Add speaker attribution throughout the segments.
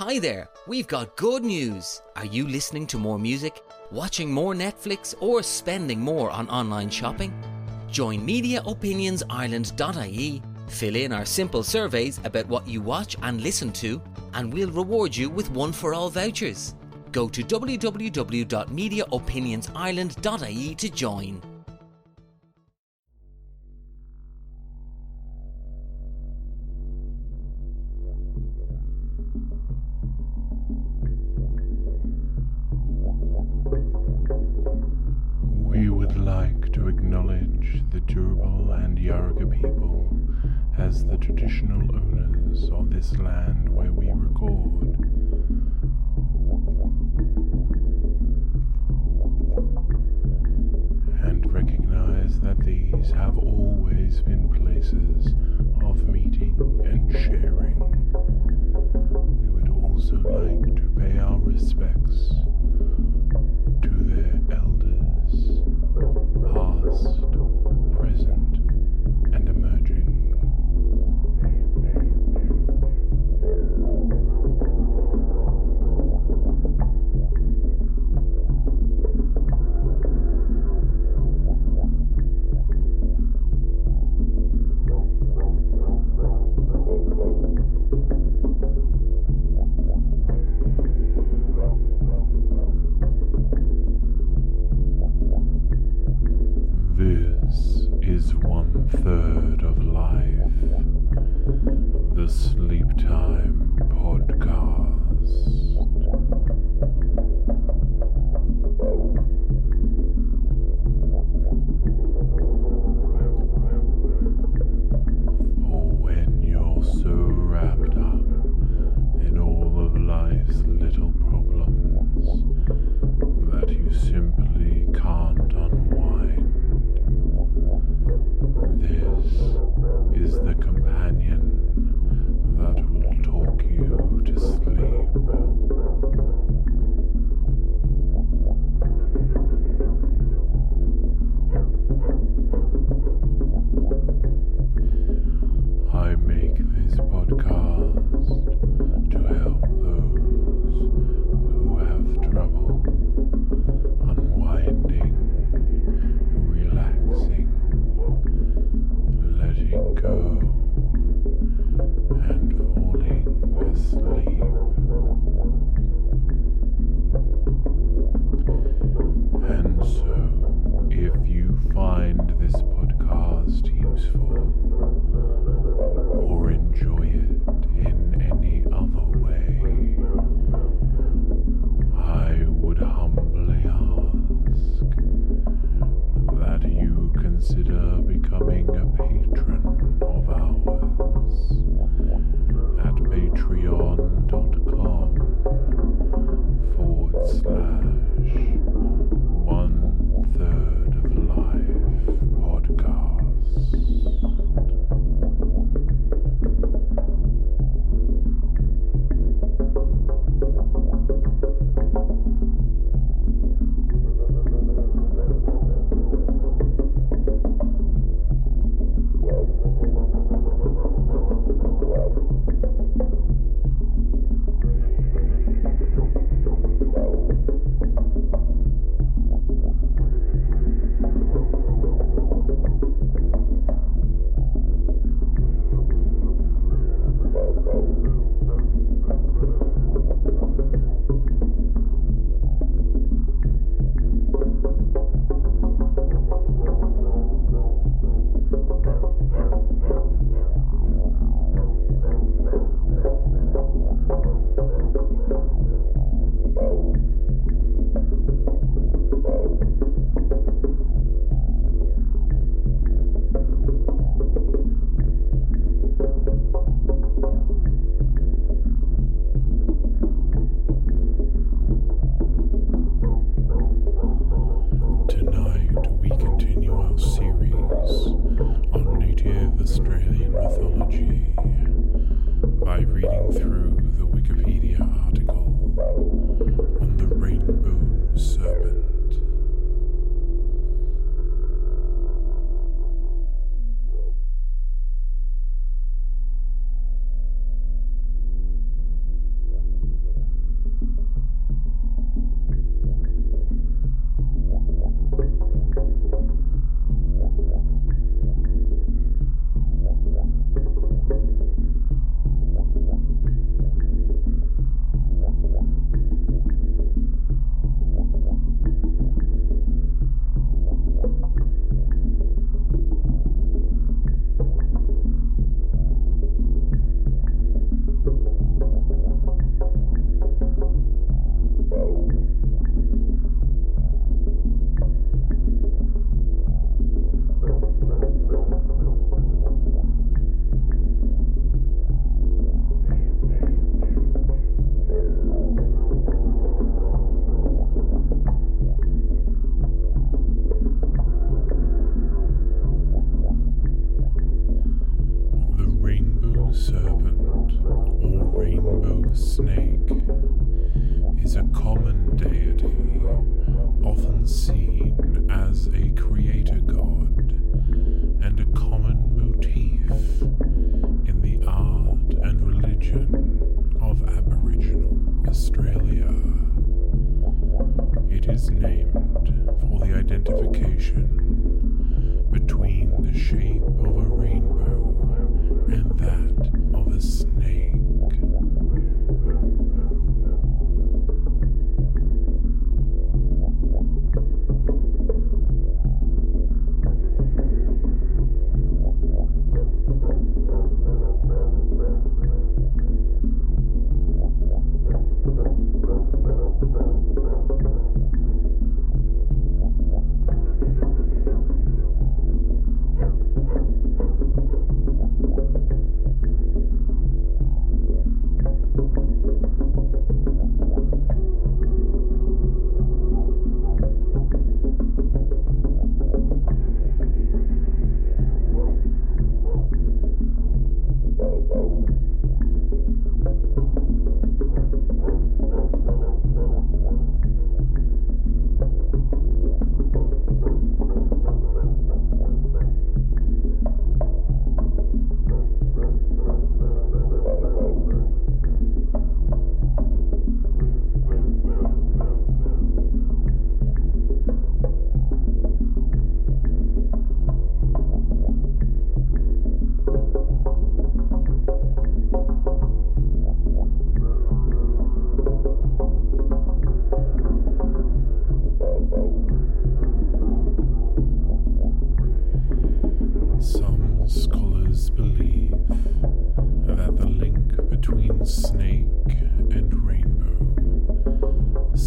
Speaker 1: Hi there, we've got good news. Are you listening to more music, watching more Netflix, or spending more on online shopping? Join MediaOpinionsIreland.ie, fill in our simple surveys about what you watch and listen to, and we'll reward you with one for all vouchers. Go to www.mediaopinions.ireland.ie to join.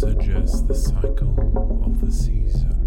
Speaker 2: Suggest the
Speaker 1: cycle of the season.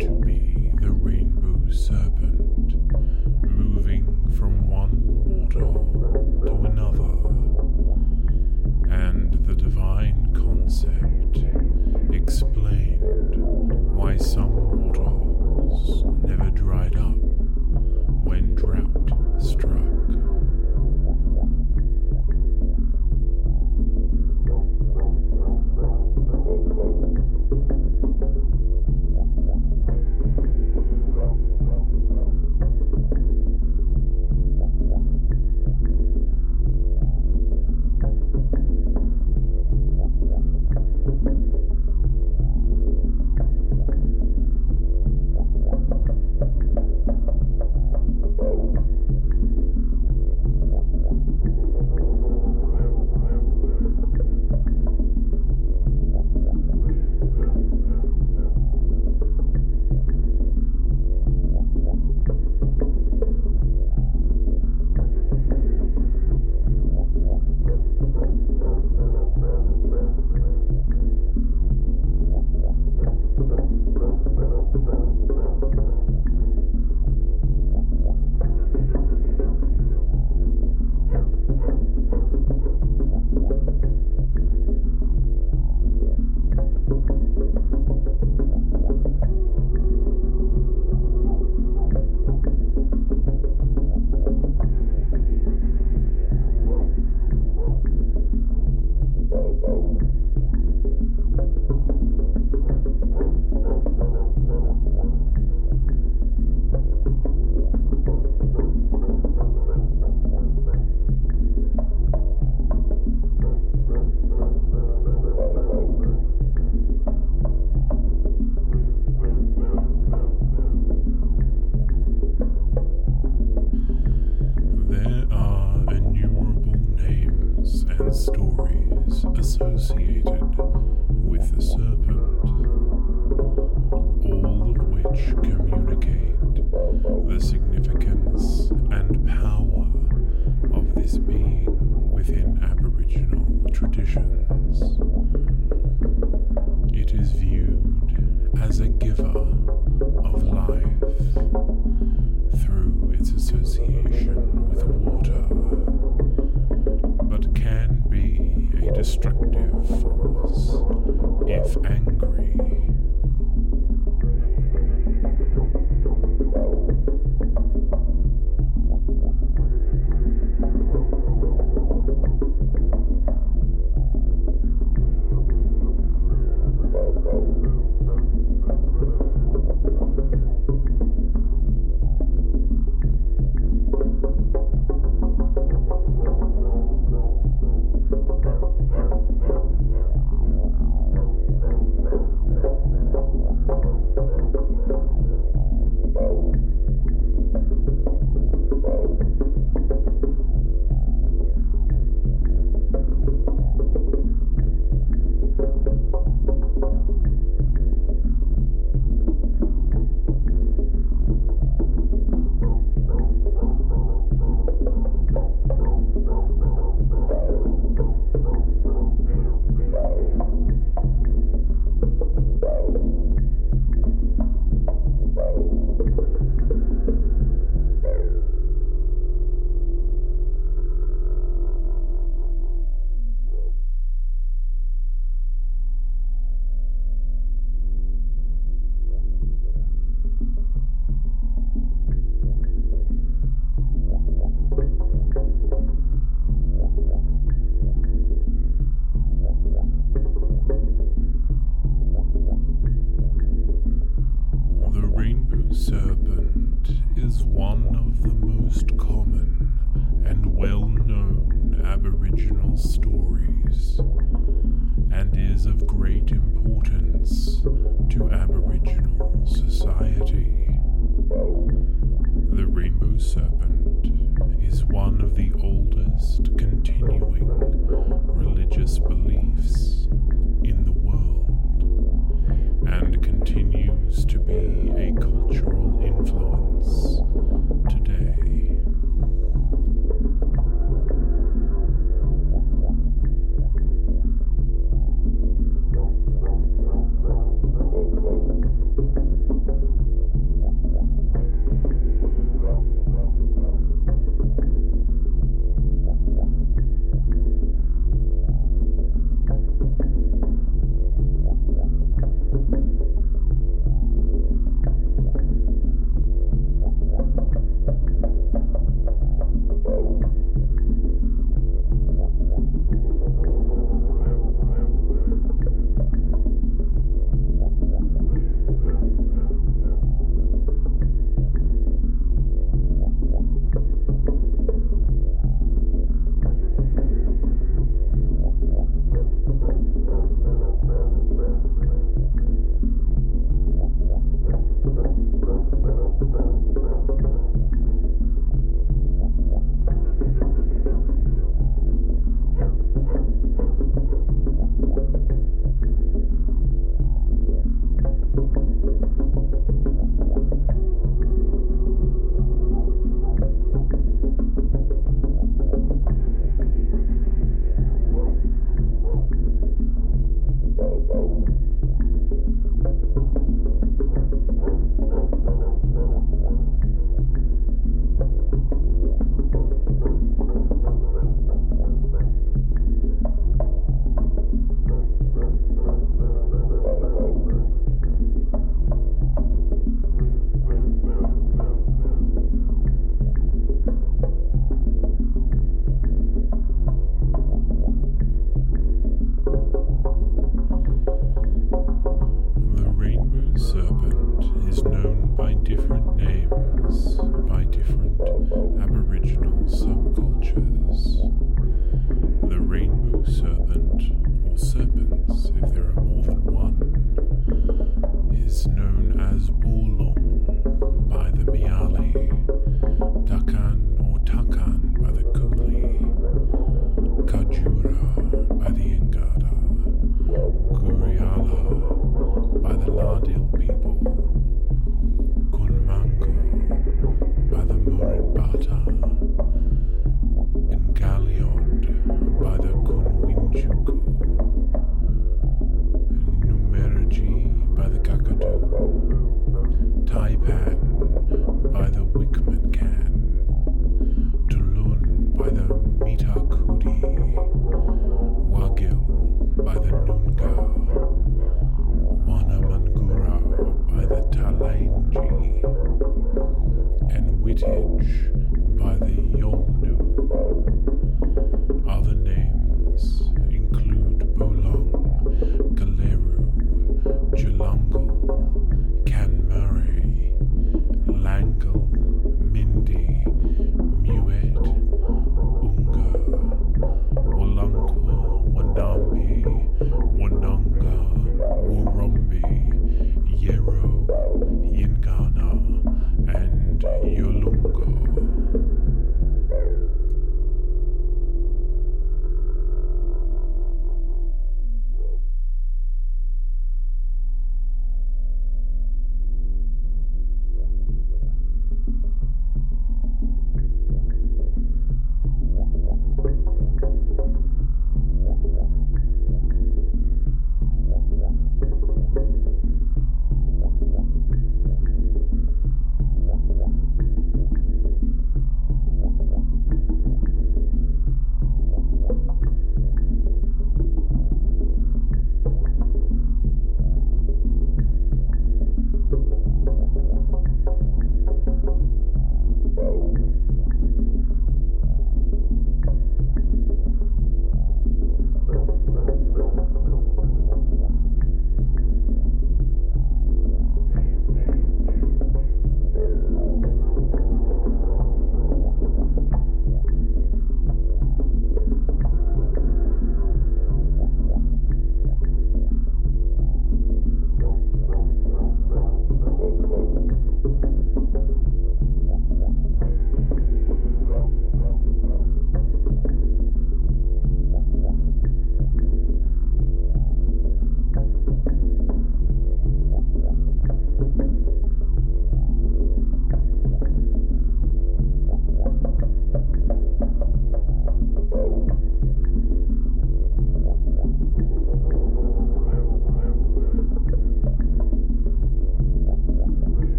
Speaker 1: to be the Rainbow Sub.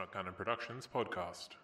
Speaker 1: Not Canon Productions podcast.